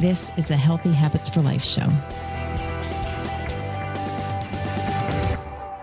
This is the Healthy Habits for Life show.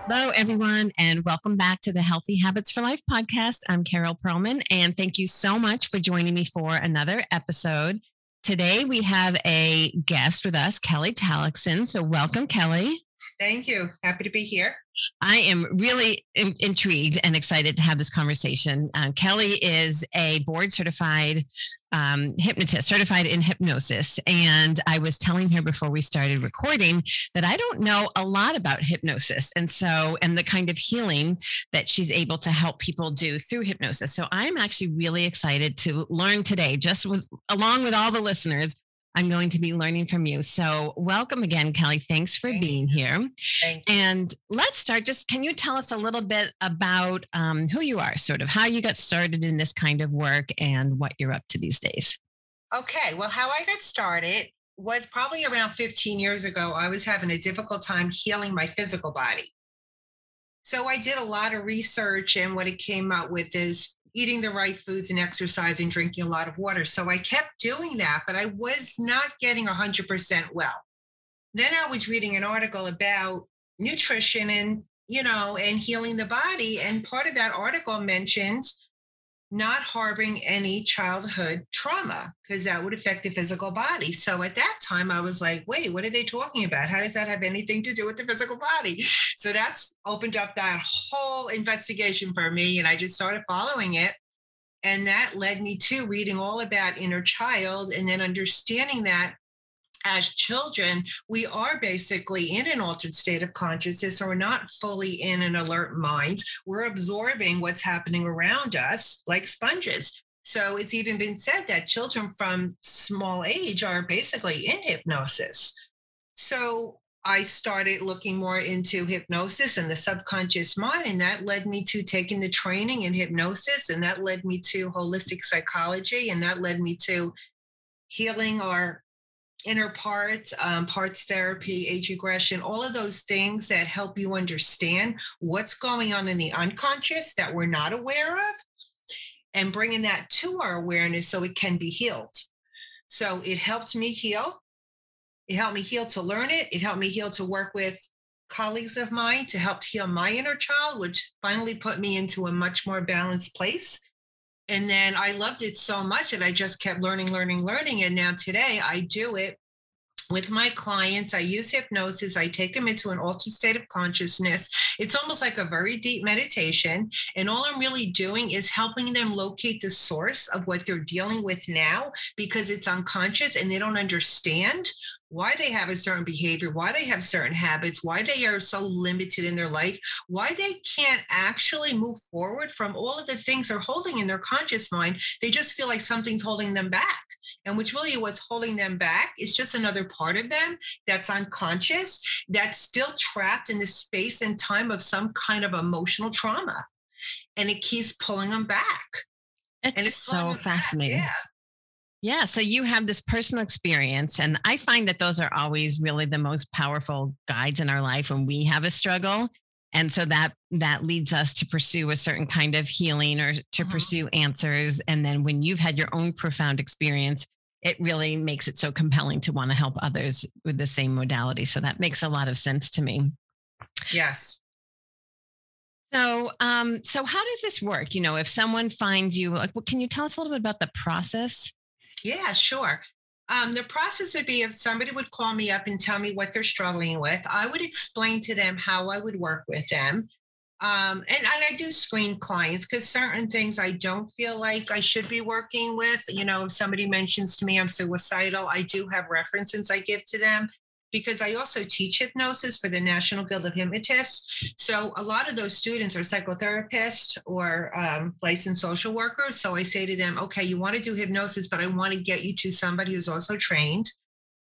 Hello, everyone, and welcome back to the Healthy Habits for Life podcast. I'm Carol Perlman, and thank you so much for joining me for another episode. Today, we have a guest with us, Kelly Talixon. So, welcome, Kelly. Thank you. Happy to be here. I am really in- intrigued and excited to have this conversation. Uh, Kelly is a board certified um, hypnotist, certified in hypnosis. And I was telling her before we started recording that I don't know a lot about hypnosis. And so, and the kind of healing that she's able to help people do through hypnosis. So I'm actually really excited to learn today, just with, along with all the listeners, I'm going to be learning from you. So, welcome again, Kelly. Thanks for Thank being you. here. Thank you. And let's start. Just can you tell us a little bit about um, who you are, sort of how you got started in this kind of work and what you're up to these days? Okay. Well, how I got started was probably around 15 years ago. I was having a difficult time healing my physical body. So I did a lot of research, and what it came out with is eating the right foods and exercising, drinking a lot of water. So I kept doing that, but I was not getting 100% well. Then I was reading an article about nutrition and, you know, and healing the body. And part of that article mentions not harboring any childhood trauma because that would affect the physical body. So at that time, I was like, wait, what are they talking about? How does that have anything to do with the physical body? So that's opened up that whole investigation for me. And I just started following it. And that led me to reading all about inner child and then understanding that as children, we are basically in an altered state of consciousness, or we're not fully in an alert mind. We're absorbing what's happening around us like sponges. So it's even been said that children from small age are basically in hypnosis. So I started looking more into hypnosis and the subconscious mind, and that led me to taking the training in hypnosis, and that led me to holistic psychology, and that led me to healing our inner parts, um, parts therapy, age regression, all of those things that help you understand what's going on in the unconscious that we're not aware of, and bringing that to our awareness so it can be healed. So it helped me heal. It helped me heal to learn it. It helped me heal to work with colleagues of mine to help heal my inner child, which finally put me into a much more balanced place. And then I loved it so much that I just kept learning, learning, learning. And now today I do it with my clients. I use hypnosis. I take them into an altered state of consciousness. It's almost like a very deep meditation. And all I'm really doing is helping them locate the source of what they're dealing with now because it's unconscious and they don't understand why they have a certain behavior, why they have certain habits, why they are so limited in their life, why they can't actually move forward from all of the things they're holding in their conscious mind. They just feel like something's holding them back. And which really what's holding them back is just another part of them that's unconscious, that's still trapped in the space and time of some kind of emotional trauma. And it keeps pulling them back. It's, And it's so them back. fascinating. Yeah. Yeah. So you have this personal experience. And I find that those are always really the most powerful guides in our life when we have a struggle. And so that that leads us to pursue a certain kind of healing or to Mhm. pursue answers. And then when you've had your own profound experience, it really makes it so compelling to want to help others with the same modality. So that makes a lot of sense to me. Yes. So, um, so how does this work? You know, if someone finds you, like, what can you tell us a little bit about the process? Yeah, sure. Um, the process would be if somebody would call me up and tell me what they're struggling with, I would explain to them how I would work with them. Um, and, and I do screen clients because certain things I don't feel like I should be working with. You know, if somebody mentions to me I'm suicidal, I do have references I give to them because I also teach hypnosis for the National Guild of Hypnotists. So a lot of those students are psychotherapists or um, licensed social workers. So I say to them, okay, you want to do hypnosis, but I want to get you to somebody who's also trained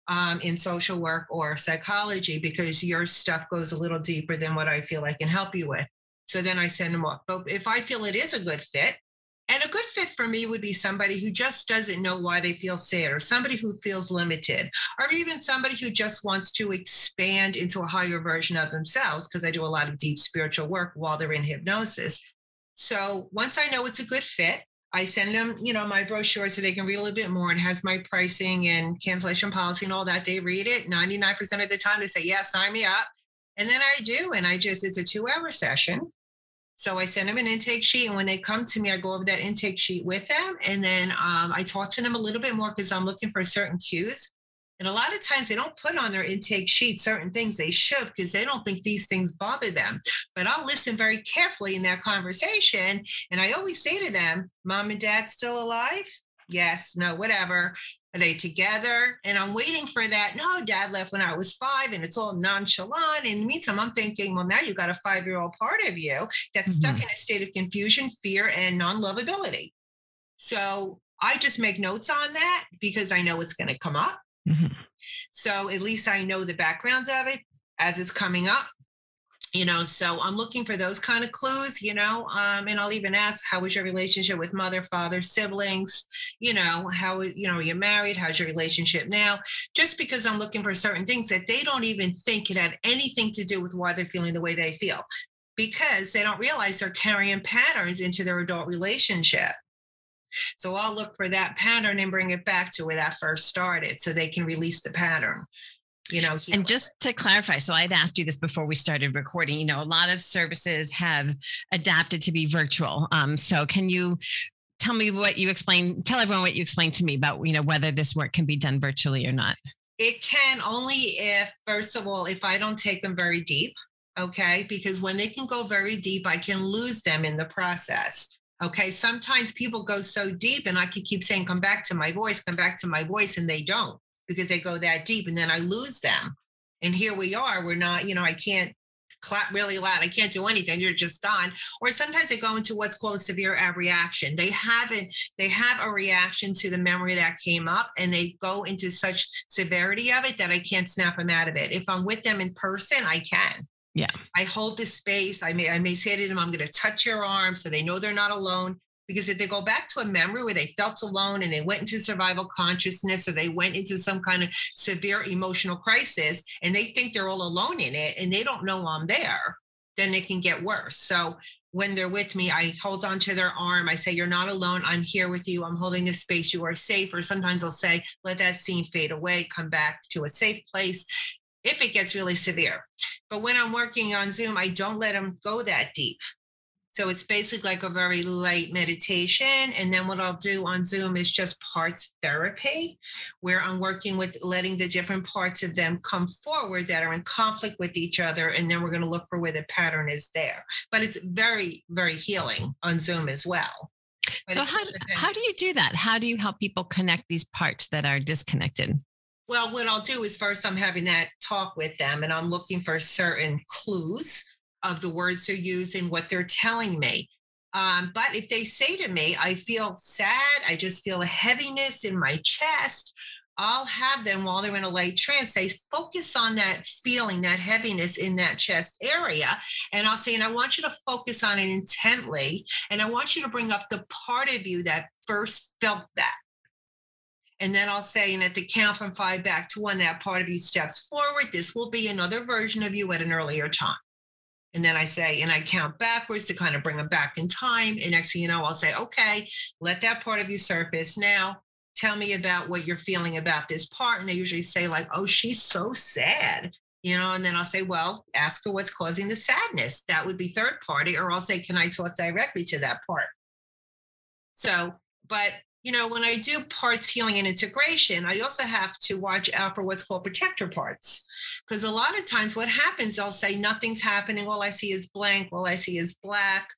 um, in social work or psychology because your stuff goes a little deeper than what I feel I can help you with. So then I send them off. But if I feel it is a good fit, and a good fit for me would be somebody who just doesn't know why they feel sad, or somebody who feels limited, or even somebody who just wants to expand into a higher version of themselves, because I do a lot of deep spiritual work while they're in hypnosis. So once I know it's a good fit, I send them, you know, my brochure so they can read a little bit more. It has my pricing and cancellation policy and all that. They read it 99% of the time. They say, yeah, sign me up. And then I do. And I just, it's a two hour session. So I send them an intake sheet, and when they come to me, I go over that intake sheet with them, and then um, I talk to them a little bit more because I'm looking for certain cues. And a lot of times they don't put on their intake sheet certain things they should because they don't think these things bother them. But I'll listen very carefully in that conversation, and I always say to them, "Mom and Dad still alive?" Yes, no, whatever. Are they together? And I'm waiting for that. No, dad left when I was five, and it's all nonchalant. In the meantime, I'm thinking, well, now you've got a five year old part of you that's mm-hmm. stuck in a state of confusion, fear, and non lovability. So I just make notes on that because I know it's going to come up. Mm-hmm. So at least I know the backgrounds of it as it's coming up you know so i'm looking for those kind of clues you know um, and i'll even ask how was your relationship with mother father siblings? You know how you know you're you married? How's your relationship now? Just because i'm looking for certain things that they don't even think could have anything to do with why they're feeling the way they feel because they don't realize they're carrying patterns into their adult relationship. So I'll look for that pattern and bring it back to where that first started so they can release the pattern you know and just to clarify so i'd asked you this before we started recording you know a lot of services have adapted to be virtual. Um, so can you tell me what you explain tell everyone what you explained to me about you know whether this work can be done virtually or not? It can only if first of all if i don't take them very deep okay? Because when they can go very deep i can lose them in the process okay? Sometimes people go so deep and i could keep saying come back to my voice come back to my voice and they don't because they go that deep and then I lose them. And here we are, we're not, you know, I can't clap really loud. I can't do anything. You're just gone. Or sometimes they go into what's called a severe abreaction. They haven't, they have a reaction to the memory that came up and they go into such severity of it that I can't snap them out of it. If I'm with them in person, I can. Yeah. I hold the space. I may, I may say to them, I'm going to touch your arm so they know they're not alone. Because if they go back to a memory where they felt alone and they went into survival consciousness or they went into some kind of severe emotional crisis and they think they're all alone in it and they don't know I'm there, then it can get worse. So when they're with me, I hold on to their arm. I say, You're not alone. I'm here with you. I'm holding the space. You are safe. Or sometimes I'll say, Let that scene fade away, come back to a safe place if it gets really severe. But when I'm working on Zoom, I don't let them go that deep. So it's basically like a very light meditation. And then what I'll do on Zoom is just parts therapy, where I'm working with letting the different parts of them come forward that are in conflict with each other. And then we're going to look for where the pattern is there. But it's very, very healing on Zoom as well. But so, how, how do you do that? How do you help people connect these parts that are disconnected? Well, what I'll do is first I'm having that talk with them and I'm looking for certain clues of the words they're using, what they're telling me. Um, but if they say to me, I feel sad, I just feel a heaviness in my chest, I'll have them while they're in a light trance say, focus on that feeling, that heaviness in that chest area. And I'll say, and I want you to focus on it intently. And I want you to bring up the part of you that first felt that. And then I'll say, and at the count from five back to one, that part of you steps forward. This will be another version of you at an earlier time. And then I say, and I count backwards to kind of bring them back in time. And next thing you know, I'll say, okay, let that part of you surface. Now tell me about what you're feeling about this part. And they usually say, like, oh, she's so sad. You know, and then I'll say, well, ask her what's causing the sadness. That would be third party. Or I'll say, can I talk directly to that part? So, but you know, when I do parts healing and integration, I also have to watch out for what's called protector parts. Because a lot of times what happens, they'll say, nothing's happening. All I see is blank. All I see is black.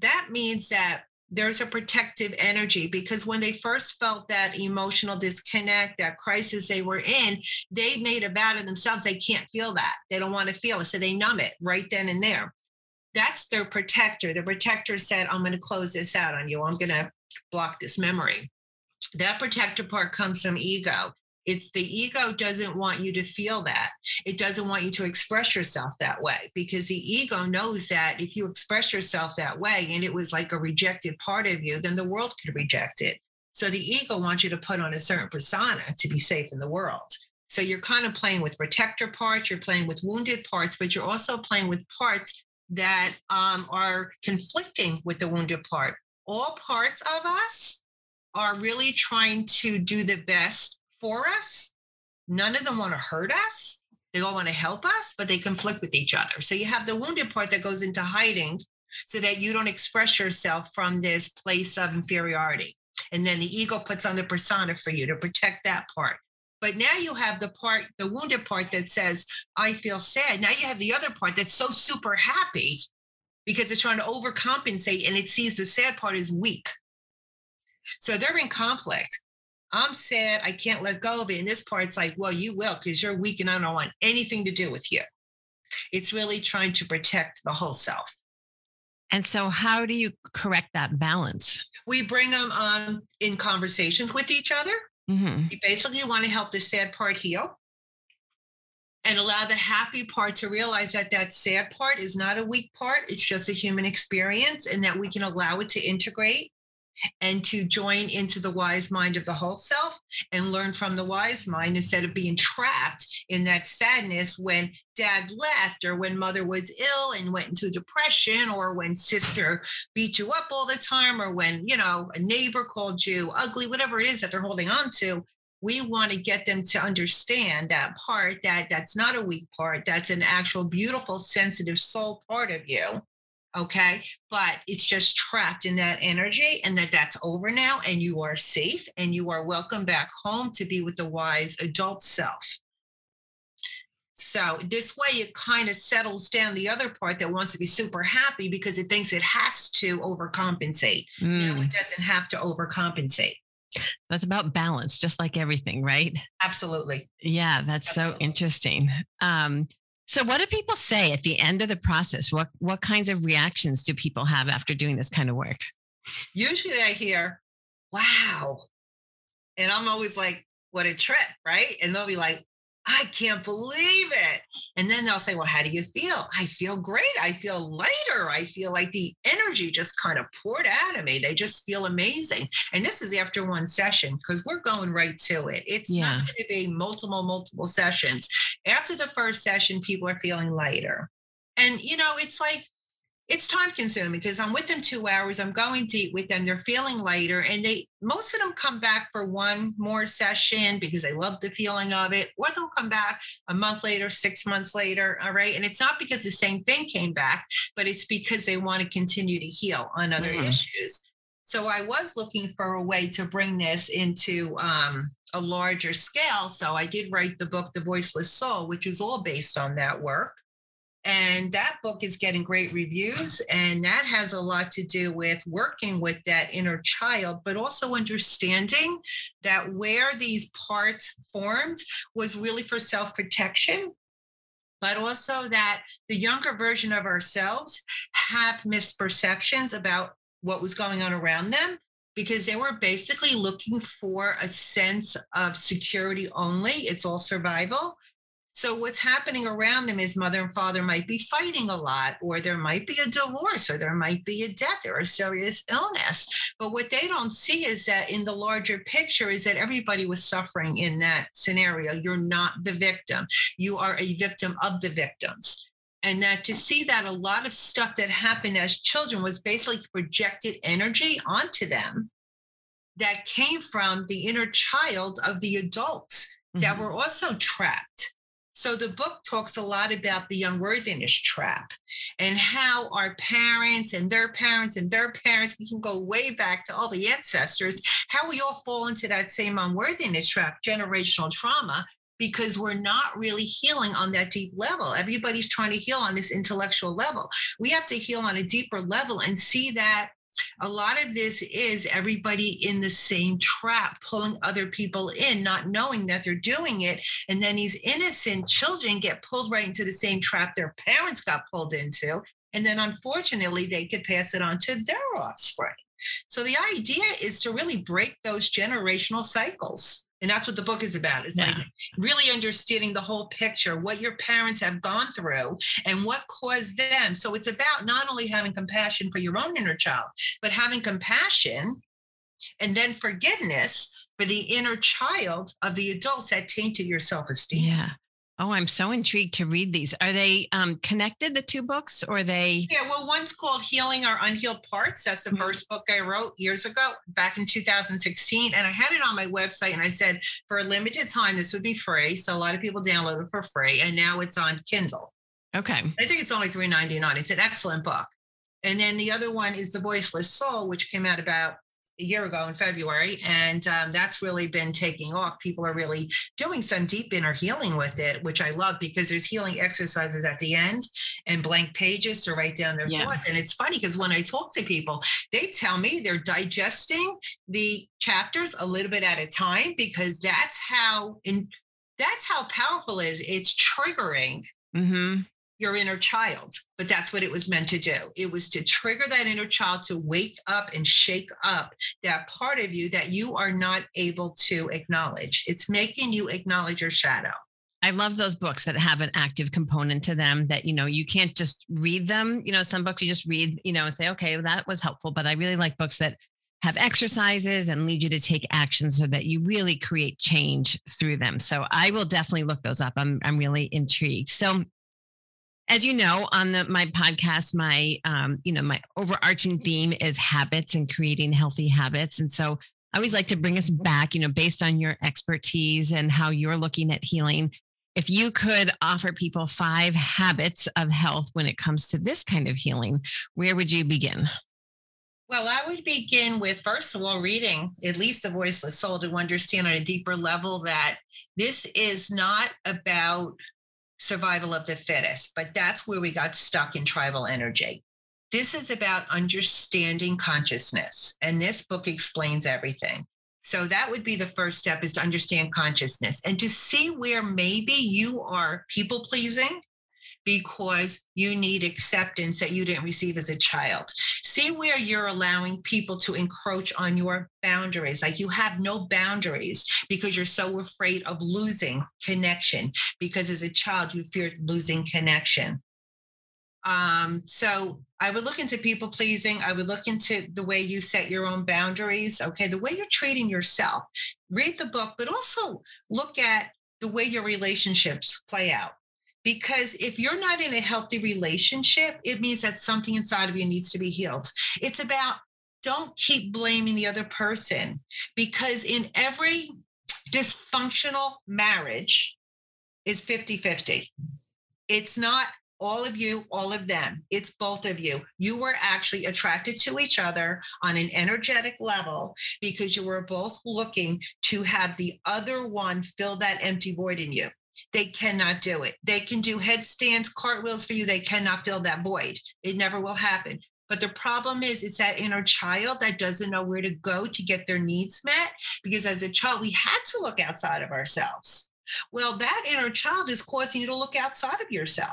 That means that there's a protective energy because when they first felt that emotional disconnect, that crisis they were in, they made a vow to themselves. They can't feel that. They don't want to feel it. So they numb it right then and there. That's their protector. The protector said, I'm going to close this out on you. I'm going to block this memory. That protector part comes from ego. It's the ego doesn't want you to feel that. It doesn't want you to express yourself that way because the ego knows that if you express yourself that way and it was like a rejected part of you, then the world could reject it. So the ego wants you to put on a certain persona to be safe in the world. So you're kind of playing with protector parts, you're playing with wounded parts, but you're also playing with parts that um, are conflicting with the wounded part. All parts of us are really trying to do the best for us. None of them want to hurt us. They all want to help us, but they conflict with each other. So you have the wounded part that goes into hiding so that you don't express yourself from this place of inferiority. And then the ego puts on the persona for you to protect that part. But now you have the part, the wounded part that says, I feel sad. Now you have the other part that's so super happy because it's trying to overcompensate and it sees the sad part is weak. So they're in conflict. I'm sad. I can't let go of it. And this part's like, well, you will because you're weak and I don't want anything to do with you. It's really trying to protect the whole self. And so, how do you correct that balance? We bring them on in conversations with each other. Mm-hmm. We basically want to help the sad part heal and allow the happy part to realize that that sad part is not a weak part. It's just a human experience and that we can allow it to integrate and to join into the wise mind of the whole self and learn from the wise mind instead of being trapped in that sadness when dad left or when mother was ill and went into depression or when sister beat you up all the time or when you know a neighbor called you ugly whatever it is that they're holding on to we want to get them to understand that part that that's not a weak part that's an actual beautiful sensitive soul part of you okay? But it's just trapped in that energy and that that's over now and you are safe and you are welcome back home to be with the wise adult self. So this way it kind of settles down the other part that wants to be super happy because it thinks it has to overcompensate. Mm. no it doesn't have to overcompensate so it's about balance, just like everything, right? Absolutely. Yeah, that's Absolutely. so interesting. Um, so what do people say at the end of the process? What what kinds of reactions do people have after doing this kind of work? Usually I hear, wow. And I'm always like, what a trip, right? And they'll be like, I can't believe it. And then they'll say, Well, how do you feel? I feel great. I feel lighter. I feel like the energy just kind of poured out of me. They just feel amazing. And this is after one session because we're going right to it. It's yeah. not going to be multiple, multiple sessions. After the first session, people are feeling lighter. And, you know, it's like it's time consuming because I'm with them two hours. I'm going deep with them. They're feeling lighter, and they most of them come back for one more session because they love the feeling of it, or they'll come back a month later, six months later. All right, and it's not because the same thing came back, but it's because they want to continue to heal on other mm-hmm. issues. So I was looking for a way to bring this into um, a larger scale. So I did write the book, The Voiceless Soul, which is all based on that work. And that book is getting great reviews. And that has a lot to do with working with that inner child, but also understanding that where these parts formed was really for self protection. But also that the younger version of ourselves have misperceptions about what was going on around them because they were basically looking for a sense of security only. It's all survival. So what's happening around them is mother and father might be fighting a lot, or there might be a divorce, or there might be a death or a serious illness. But what they don't see is that in the larger picture is that everybody was suffering in that scenario. You're not the victim. You are a victim of the victims. And that to see that a lot of stuff that happened as children was basically projected energy onto them that came from the inner child of the adults mm-hmm. that were also trapped So the book talks a lot about the unworthiness trap and how our parents and their parents and their parents, we can go way back to all the ancestors, how we all fall into that same unworthiness trap, generational trauma, because we're not really healing on that deep level. Everybody's trying to heal on this intellectual level. We have to heal on a deeper level and see that a lot of this is everybody in the same trap, pulling other people in, not knowing that they're doing it. And then these innocent children get pulled right into the same trap their parents got pulled into. And then unfortunately, they could pass it on to their offspring. So the idea is to really break those generational cycles. And that's what the book is about. It's yeah. like really understanding the whole picture, what your parents have gone through and what caused them. So it's about not only having compassion for your own inner child, but having compassion and then forgiveness for the inner child of the adults that tainted your self esteem. Yeah. Oh, I'm so intrigued to read these. Are they um, connected, the two books, or they? Yeah, well, one's called Healing Our Unhealed Parts. That's the mm-hmm. first book I wrote years ago, back in 2016. And I had it on my website and I said, for a limited time, this would be free. So a lot of people download it for free. And now it's on Kindle. Okay. I think it's only $3.99. It's an excellent book. And then the other one is The Voiceless Soul, which came out about a year ago in February. And um, that's really been taking off. People are really doing some deep inner healing with it, which I love because there's healing exercises at the end and blank pages to write down their yeah. thoughts. And it's funny because when I talk to people, they tell me they're digesting the chapters a little bit at a time because that's how in that's how powerful it is. It's triggering mm-hmm your inner child. But that's what it was meant to do. It was to trigger that inner child to wake up and shake up that part of you that you are not able to acknowledge. It's making you acknowledge your shadow. I love those books that have an active component to them that, you know, you can't just read them. You know, some books you just read, you know, and say, okay, well, that was helpful. But I really like books that have exercises and lead you to take action so that you really create change through them. So I will definitely look those up. I'm, I'm really intrigued. So as you know on the my podcast my um, you know my overarching theme is habits and creating healthy habits. And so i always like to bring us back you know based on your expertise and how you're looking at healing. If you could offer people five habits of health when it comes to this kind of healing where would you begin? Well, I would begin with, first of all, reading at least The Voiceless Soul to understand on a deeper level that this is not about survival of the fittest, but that's where we got stuck in tribal energy. This is about understanding consciousness, and this book explains everything. So that would be the first step is to understand consciousness and to see where maybe you are people pleasing because you need acceptance that you didn't receive as a child. See where you're allowing people to encroach on your boundaries. Like you have no boundaries because you're so afraid of losing connection, because as a child, you feared losing connection. Um, so I would look into people pleasing. I would look into the way you set your own boundaries. Okay. The way you're treating yourself. Read the book, but also look at the way your relationships play out. Because if you're not in a healthy relationship, it means that something inside of you needs to be healed. It's about don't keep blaming the other person because in every dysfunctional marriage is 50 50. It's not all of you, all of them. It's both of you. You were actually attracted to each other on an energetic level because you were both looking to have the other one fill that empty void in you. They cannot do it. They can do headstands, cartwheels for you. They cannot fill that void. It never will happen. But the problem is, it's that inner child that doesn't know where to go to get their needs met. Because as a child, we had to look outside of ourselves. Well, that inner child is causing you to look outside of yourself.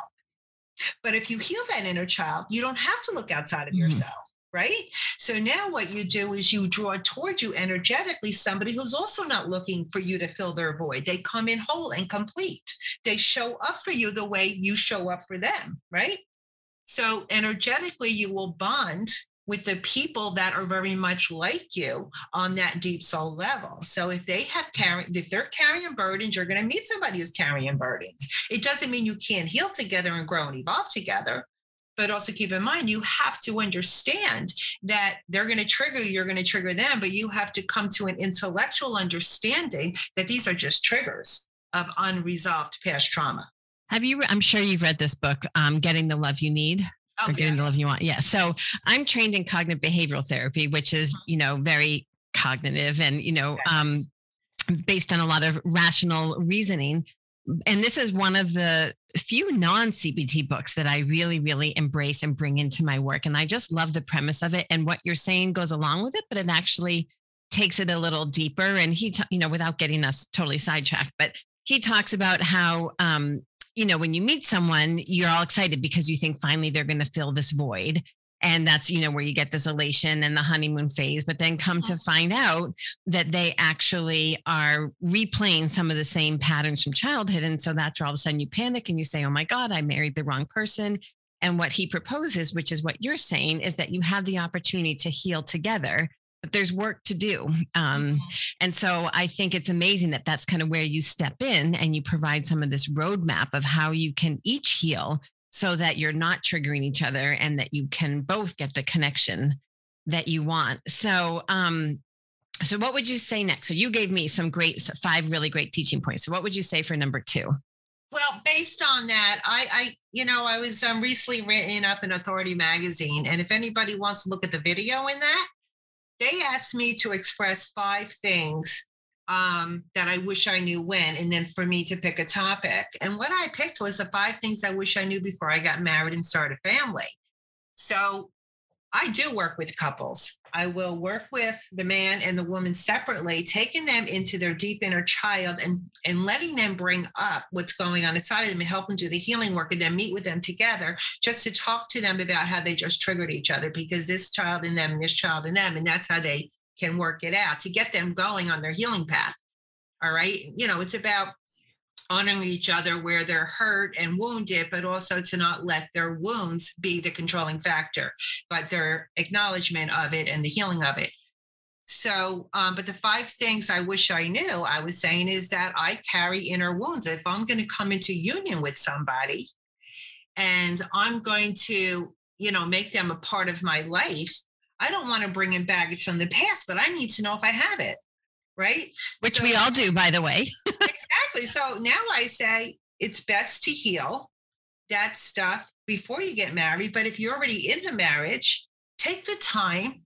But if you heal that inner child, you don't have to look outside of mm-hmm. yourself right? So now what you do is you draw towards you energetically somebody who's also not looking for you to fill their void. They come in whole and complete. They show up for you the way you show up for them, right? So energetically, you will bond with the people that are very much like you on that deep soul level. So if they have carrying, if they're carrying burdens, you're going to meet somebody who's carrying burdens. It doesn't mean you can't heal together and grow and evolve together, but also keep in mind you have to understand that they're going to trigger you, you're going to trigger them, but you have to come to an intellectual understanding that these are just triggers of unresolved past trauma. Have you? I'm sure you've read this book, um, "Getting the Love You Need." Oh, or getting yeah. the love you want. Yeah. So I'm trained in cognitive behavioral therapy, which is, Mhm. you know, very cognitive and, you know, Yes. um, based on a lot of rational reasoning. And this is one of the few non CBT books that I really, really embrace and bring into my work. And I just love the premise of it. And what you're saying goes along with it, but it actually takes it a little deeper. And he, you know, without getting us totally sidetracked, but he talks about how, um, you know, when you meet someone, you're all excited because you think finally they're going to fill this void. And that's, you know, where you get this elation and the honeymoon phase, but then come to find out that they actually are replaying some of the same patterns from childhood. And so that's where all of a sudden you panic and you say, oh my God, I married the wrong person. And what he proposes, which is what you're saying, is that you have the opportunity to heal together, but there's work to do. Um, Mhm. and so I think it's amazing that that's kind of where you step in and you provide some of this roadmap of how you can each heal so that you're not triggering each other and that you can both get the connection that you want. So, um, so what would you say next? So you gave me some great, five really great teaching points. So what would you say for number two? Well, based on that, I, I, you know, I was um, recently written up in Authority magazine, and if anybody wants to look at the video in that, they asked me to express five things um, that I wish I knew when, and then for me to pick a topic. And what I picked was the five things I wish I knew before I got married and started a family. So I do work with couples. I will work with the man and the woman separately, taking them into their deep inner child and, and letting them bring up what's going on inside of them and help them do the healing work and then meet with them together just to talk to them about how they just triggered each other because this child in them this child in them. And that's how they can work it out to get them going on their healing path. All right. You know, it's about honoring each other where they're hurt and wounded, but also to not let their wounds be the controlling factor, but their acknowledgement of it and the healing of it. So, um, but the five things I wish I knew, I was saying is that I carry inner wounds. If I'm going to come into union with somebody and I'm going to, you know, make them a part of my life, I don't want to bring in baggage from the past, but I need to know if I have it. Right. Which So- we all do, by the way. exactly. So now I say it's best to heal that stuff before you get married. But if you're already in the marriage, take the time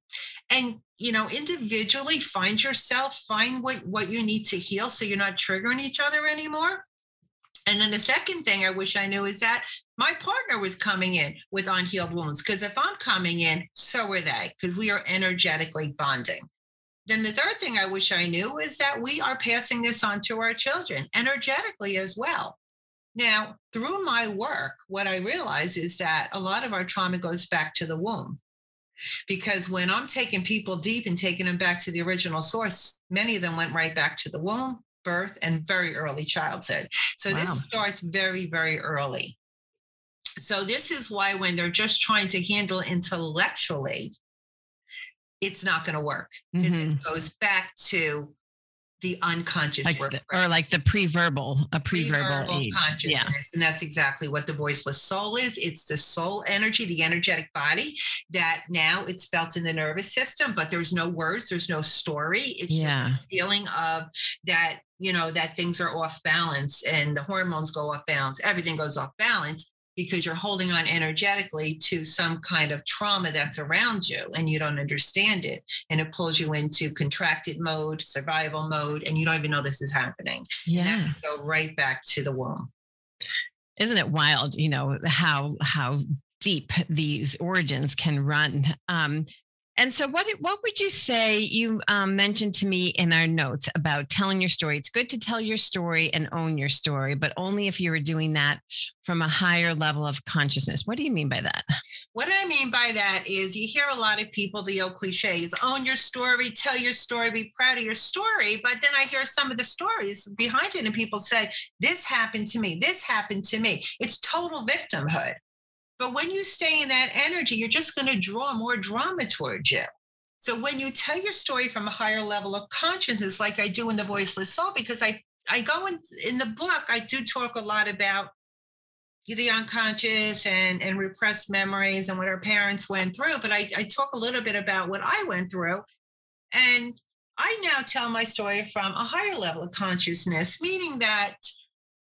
and you know individually find yourself, find what what you need to heal so you're not triggering each other anymore. And then the second thing I wish I knew is that my partner was coming in with unhealed wounds. Because if I'm coming in, so are they, because we are energetically bonding. Then the third thing I wish I knew is that we are passing this on to our children energetically as well. Now, through my work, what I realize is that a lot of our trauma goes back to the womb. Because when I'm taking people deep and taking them back to the original source, many of them went right back to the womb, birth, and very early childhood. So Wow. this starts very, very early. So this is why when they're just trying to handle intellectually, it's not going to work because Mhm. it goes back to the unconscious Like work. the, or like the pre-verbal, a pre-verbal, Pre-verbal age. consciousness. Yeah. And that's exactly what the voiceless soul is. It's the soul energy, the energetic body that now it's felt in the nervous system, but there's no words, there's no story. It's Yeah. just a feeling of that, you know, that things are off balance and the hormones go off balance, everything goes off balance because you're holding on energetically to some kind of trauma that's around you and you don't understand it. And it pulls you into contracted mode, survival mode, and you don't even know this is happening. And Yeah. go right back to the womb. Isn't it wild, you know, how how deep these origins can run? Um, and so what what would you say you um, mentioned to me in our notes about telling your story? It's good to tell your story and own your story, but only if you were doing that from a higher level of consciousness. What do you mean by that? What I mean by that is you hear a lot of people, the old cliches, own your story, tell your story, be proud of your story. But then I hear some of the stories behind it, and people say, This happened to me, this happened to me. It's total victimhood. But when you stay in that energy, you're just going to draw more drama towards you. So when you tell your story from a higher level of consciousness, like I do in the Voiceless Soul, because I, I go in, in the book, I do talk a lot about the unconscious and, and repressed memories and what our parents went through. But I, I talk a little bit about what I went through. And I now tell my story from a higher level of consciousness, meaning that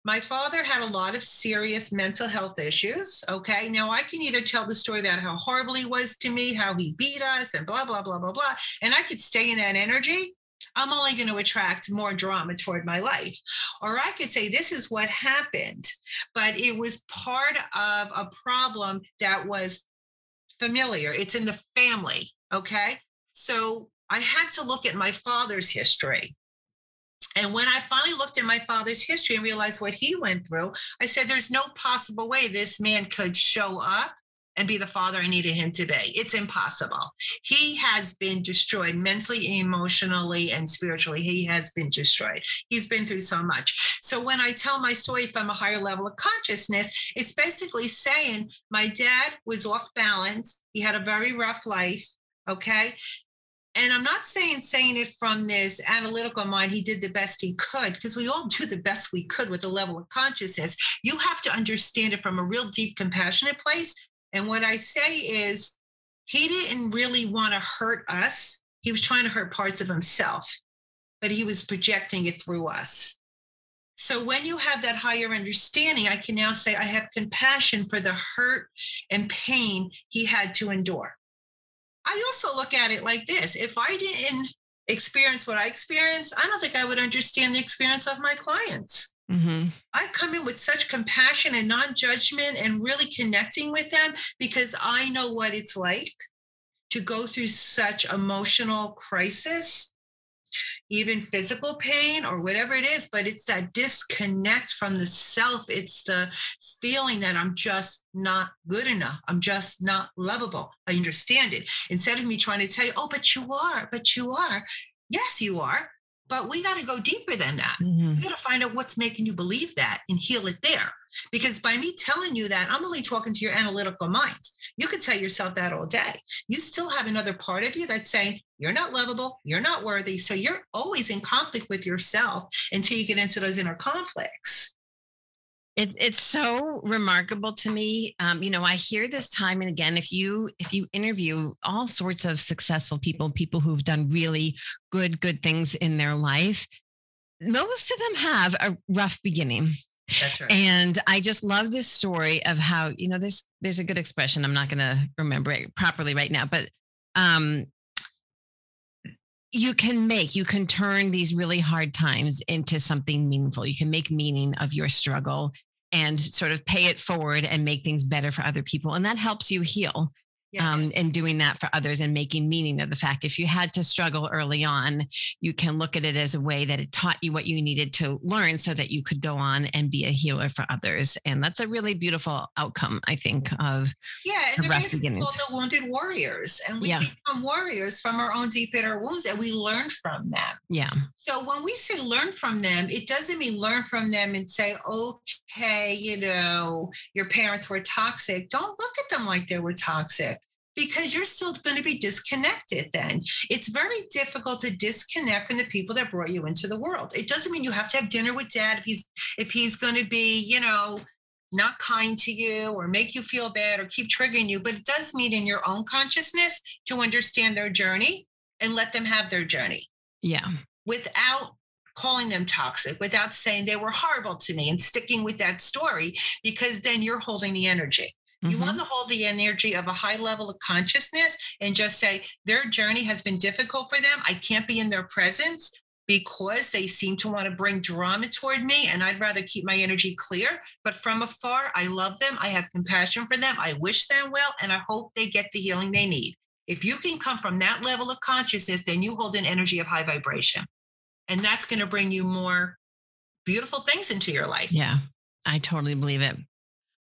my father had a lot of serious mental health issues. Okay. Now I can either tell the story about how horrible he was to me, how he beat us, and blah, blah, blah, blah, blah. And I could stay in that energy. I'm only going to attract more drama toward my life. Or I could say, this is what happened, but it was part of a problem that was familiar. It's in the family. Okay. So I had to look at my father's history. And when I finally looked at my father's history and realized what he went through, I said, there's no possible way this man could show up and be the father I needed him to be. It's impossible. He has been destroyed mentally, emotionally, and spiritually. He has been destroyed. He's been through so much. So when I tell my story from a higher level of consciousness, it's basically saying my dad was off balance. He had a very rough life. Okay and I'm not saying saying it from this analytical mind, he did the best he could, because we all do the best we could with the level of consciousness. You have to understand it from a real deep, compassionate place. And what I say is, he didn't really want to hurt us. He was trying to hurt parts of himself, but he was projecting it through us. So when you have that higher understanding, I can now say, I have compassion for the hurt and pain he had to endure. I also look at it like this if I didn't experience what I experienced, I don't think I would understand the experience of my clients. Mm-hmm. I come in with such compassion and non judgment and really connecting with them because I know what it's like to go through such emotional crisis even physical pain or whatever it is, but it's that disconnect from the self. It's the feeling that I'm just not good enough. I'm just not lovable. I understand it. Instead of me trying to tell you, oh, but you are, but you are. Yes, you are. But we got to go deeper than that. Mm-hmm. We got to find out what's making you believe that and heal it there. Because by me telling you that, I'm only talking to your analytical mind. You could tell yourself that all day. You still have another part of you that's saying, you're not lovable, you're not worthy. So you're always in conflict with yourself until you get into those inner conflicts. It's it's so remarkable to me. Um, you know, I hear this time and again. If you if you interview all sorts of successful people, people who've done really good good things in their life, most of them have a rough beginning. That's right. And I just love this story of how, you know, there's there's a good expression. I'm not gonna remember it properly right now, but um you can make, you can turn these really hard times into something meaningful. You can make meaning of your struggle and sort of pay it forward and make things better for other people. And that helps you heal um, and doing that for others and making meaning of the fact if you had to struggle early on you can look at it as a way that it taught you what you needed to learn so that you could go on and be a healer for others. And that's a really beautiful outcome i think of yeah and the rough beginnings. the wounded warriors and we yeah. become warriors from our own deep inner wounds and we learn from them. Yeah. So when we say learn from them it doesn't mean learn from them and say okay you know your parents were toxic. Don't look at them like they were toxic because you're still going to be disconnected then. It's very difficult to disconnect from the people that brought you into the world. It doesn't mean you have to have dinner with dad if he's if he's going to be, you know, not kind to you or make you feel bad or keep triggering you, but it does mean in your own consciousness to understand their journey and let them have their journey. Yeah. Without calling them toxic, without saying they were horrible to me and sticking with that story, because then you're holding the energy. You mm-hmm. want to hold the energy of a high level of consciousness and just say, their journey has been difficult for them. I can't be in their presence because they seem to want to bring drama toward me. And I'd rather keep my energy clear. But from afar, I love them. I have compassion for them. I wish them well. And I hope they get the healing they need. If you can come from that level of consciousness, then you hold an energy of high vibration. And that's going to bring you more beautiful things into your life. Yeah, I totally believe it.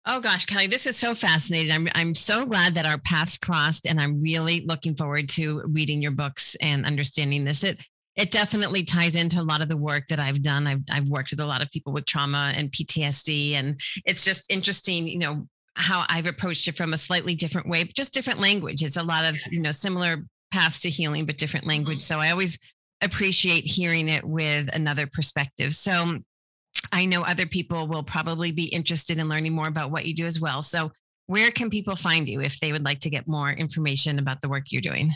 Oh gosh, Kelly, this is so fascinating. I'm I'm so glad that our paths crossed and I'm really looking forward to reading your books and understanding this. It it definitely ties into a lot of the work that I've done. I've I've worked with a lot of people with trauma and PTSD and it's just interesting, you know, how I've approached it from a slightly different way, but just different language. It's a lot of, you know, similar paths to healing but different language. Mm-hmm. So I always appreciate hearing it with another perspective. So I know other people will probably be interested in learning more about what you do as well. So, where can people find you if they would like to get more information about the work you're doing?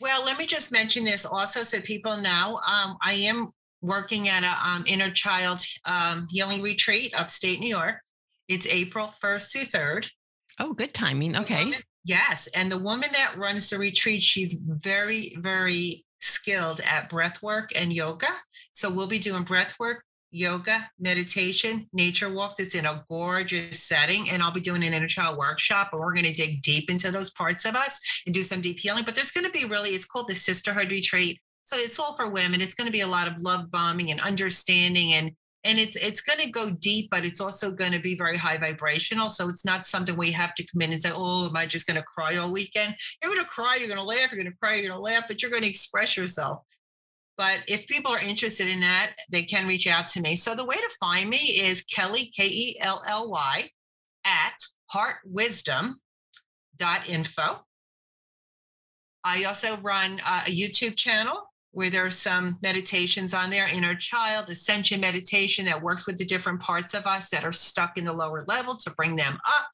Well, let me just mention this also so people know um, I am working at an um, inner child um, healing retreat upstate New York. It's April 1st through 3rd. Oh, good timing. Okay. Woman, yes. And the woman that runs the retreat, she's very, very skilled at breath work and yoga. So we'll be doing breath work, yoga, meditation, nature walks. It's in a gorgeous setting. And I'll be doing an inner child workshop and we're going to dig deep into those parts of us and do some deep healing. But there's going to be really, it's called the Sisterhood Retreat. So it's all for women. It's going to be a lot of love bombing and understanding and and it's it's going to go deep, but it's also going to be very high vibrational. So it's not something you have to come in and say, "Oh, am I just going to cry all weekend?" You're going to cry, you're going to laugh, you're going to cry, you're going to laugh, but you're going to express yourself. But if people are interested in that, they can reach out to me. So the way to find me is Kelly K E L L Y at heartwisdom.info. I also run a YouTube channel where there are some meditations on there inner child ascension meditation that works with the different parts of us that are stuck in the lower level to bring them up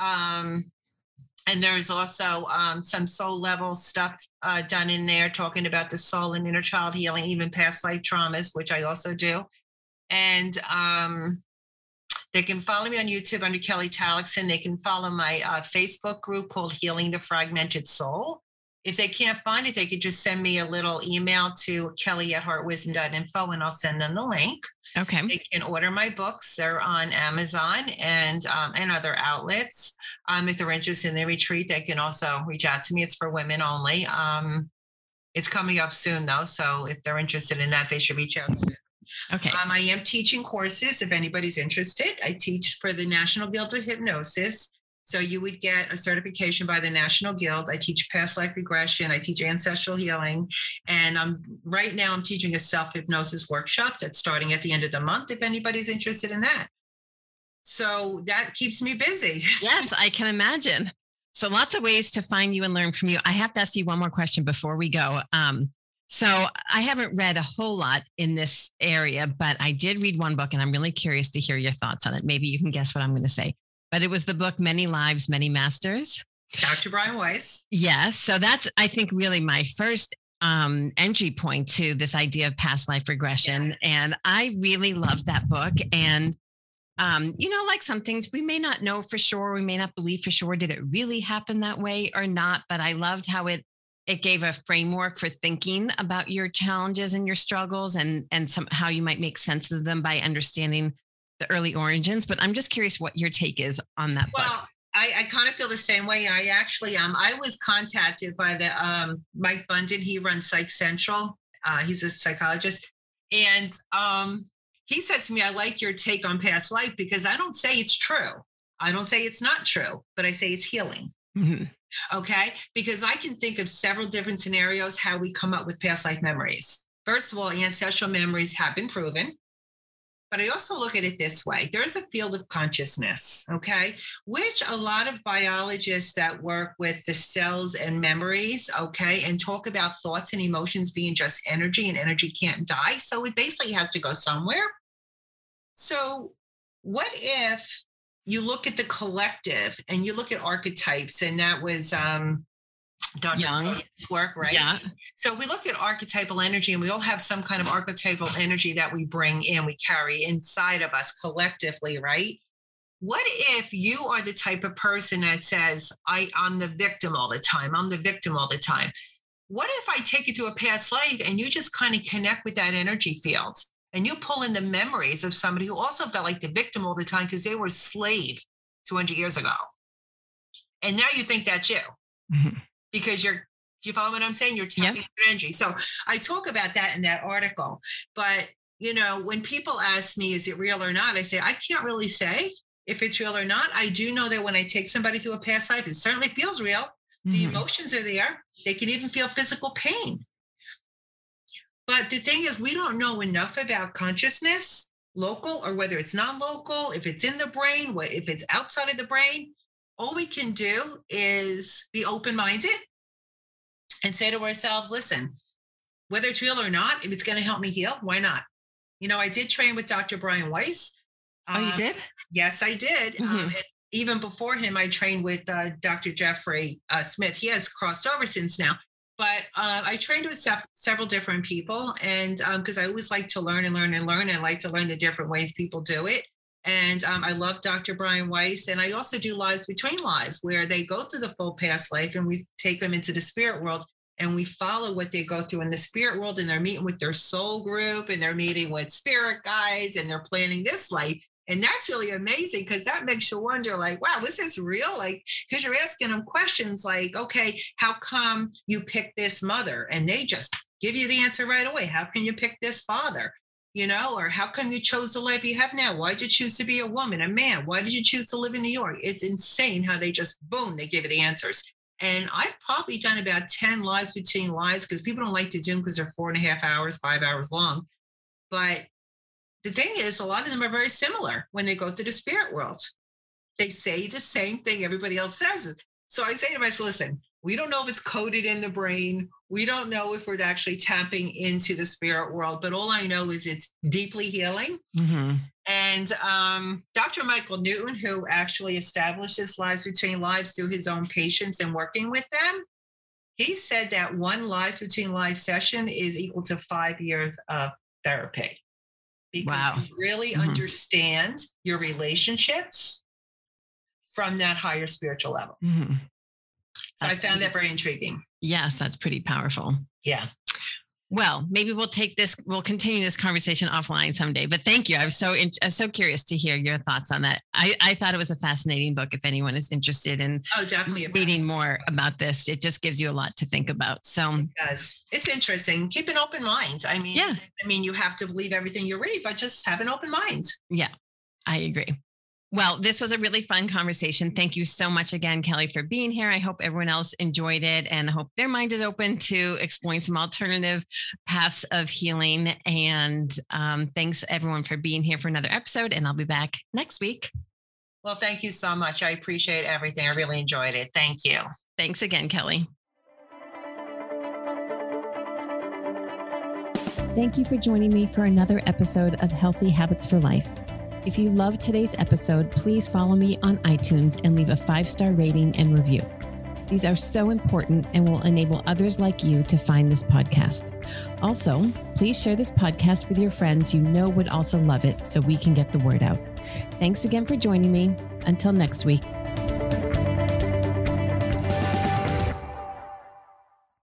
um, and there's also um, some soul level stuff uh, done in there talking about the soul and inner child healing even past life traumas which i also do. And um, they can follow me on youtube under kelly talixon. They can follow my uh, facebook group called healing the fragmented soul if they can't find it, they could just send me a little email to kelly at heartwisdom.info and I'll send them the link. Okay. They can order my books. They're on Amazon and um, and other outlets. Um, if they're interested in the retreat, they can also reach out to me. It's for women only. Um, it's coming up soon though. So if they're interested in that, they should reach out soon. Okay. Um, I am teaching courses if anybody's interested. I teach for the National Guild of Hypnosis so you would get a certification by the National Guild. I teach past life regression. I teach ancestral healing, and I'm right now I'm teaching a self hypnosis workshop that's starting at the end of the month. If anybody's interested in that, so that keeps me busy. yes, I can imagine. So lots of ways to find you and learn from you. I have to ask you one more question before we go. Um, so I haven't read a whole lot in this area, but I did read one book and I'm really curious to hear your thoughts on it. Maybe you can guess what I'm going to say but it was the book Many Lives, Many Masters. Dr. Brian Weiss. Yes. So that's, I think, really my first um, entry point to this idea of past life regression. Yeah. And I really loved that book. And, um, you know, like some things we may not know for sure, we may not believe for sure, did it really happen that way or not? But I loved how it, it gave a framework for thinking about your challenges and your struggles and and some how you might make sense of them by understanding the early origins, but I'm just curious what your take is on that well, book. I, I kind of feel the same way. I actually um I was contacted by the um Mike Bundin. He runs Psych Central. Uh, he's a psychologist, and um he says to me, "I like your take on past life because I don't say it's true. I don't say it's not true, but I say it's healing." Mm-hmm. Okay, because I can think of several different scenarios how we come up with past life memories. First of all, ancestral memories have been proven. But I also look at it this way there's a field of consciousness, okay, which a lot of biologists that work with the cells and memories, okay, and talk about thoughts and emotions being just energy and energy can't die. So it basically has to go somewhere. So, what if you look at the collective and you look at archetypes, and that was um, Dr. Jung. work, right? Yeah. So we look at archetypal energy and we all have some kind of archetypal energy that we bring in, we carry inside of us collectively, right? What if you are the type of person that says, I, I'm the victim all the time, I'm the victim all the time? What if I take you to a past life and you just kind of connect with that energy field and you pull in the memories of somebody who also felt like the victim all the time because they were a slave 200 years ago? And now you think that's you. Mm-hmm because you're you follow what I'm saying? You're tapping yep. energy. So I talk about that in that article. But you know, when people ask me, is it real or not? I say, I can't really say if it's real or not. I do know that when I take somebody through a past life, it certainly feels real. Mm-hmm. The emotions are there. They can even feel physical pain. But the thing is, we don't know enough about consciousness, local or whether it's non local, if it's in the brain, what if it's outside of the brain all we can do is be open minded and say to ourselves, listen, whether it's real or not, if it's going to help me heal, why not? You know, I did train with Dr. Brian Weiss. Oh, you um, did? Yes, I did. Um, mm-hmm. Um, even before him, I trained with uh, Dr. Jeffrey uh, Smith. He has crossed over since now. but uh, I trained with sef- several different people, and because um, I always like to learn and learn and learn, I like to learn the different ways people do it. And um, I love Dr. Brian Weiss, and I also do lives between lives, where they go through the full past life, and we take them into the spirit world, and we follow what they go through in the spirit world, and they're meeting with their soul group, and they're meeting with spirit guides, and they're planning this life. And that's really amazing because that makes you wonder, like, wow, was this real? Like, because you're asking them questions like, okay, how come you picked this mother? And they just give you the answer right away. How can you pick this father? You know, or how come you chose the life you have now? Why did you choose to be a woman, a man? Why did you choose to live in New York? It's insane how they just boom, they give you the answers. And I've probably done about 10 lives between lives because people don't like to do them because they're four and a half hours, five hours long. But the thing is, a lot of them are very similar when they go to the spirit world. They say the same thing everybody else says. So I say to myself, listen, we don't know if it's coded in the brain. We don't know if we're actually tapping into the spirit world, but all I know is it's deeply healing. Mm-hmm. And um, Dr. Michael Newton, who actually establishes Lives Between Lives through his own patients and working with them, he said that one Lives Between Lives session is equal to five years of therapy because wow. you really mm-hmm. understand your relationships from that higher spiritual level. Mm-hmm. So I found pretty, that very intriguing. Yes, that's pretty powerful. Yeah. Well, maybe we'll take this. We'll continue this conversation offline someday. But thank you. I was so in, I was so curious to hear your thoughts on that. I, I thought it was a fascinating book. If anyone is interested in oh, definitely reading more about this, it just gives you a lot to think about. So it does. It's interesting. Keep an open mind. I mean, yeah. I mean, you have to believe everything you read, but just have an open mind. Yeah, I agree. Well, this was a really fun conversation. Thank you so much again, Kelly, for being here. I hope everyone else enjoyed it and I hope their mind is open to exploring some alternative paths of healing. And um, thanks everyone for being here for another episode. And I'll be back next week. Well, thank you so much. I appreciate everything. I really enjoyed it. Thank you. Thanks again, Kelly. Thank you for joining me for another episode of Healthy Habits for Life. If you loved today's episode, please follow me on iTunes and leave a five star rating and review. These are so important and will enable others like you to find this podcast. Also, please share this podcast with your friends you know would also love it so we can get the word out. Thanks again for joining me. Until next week.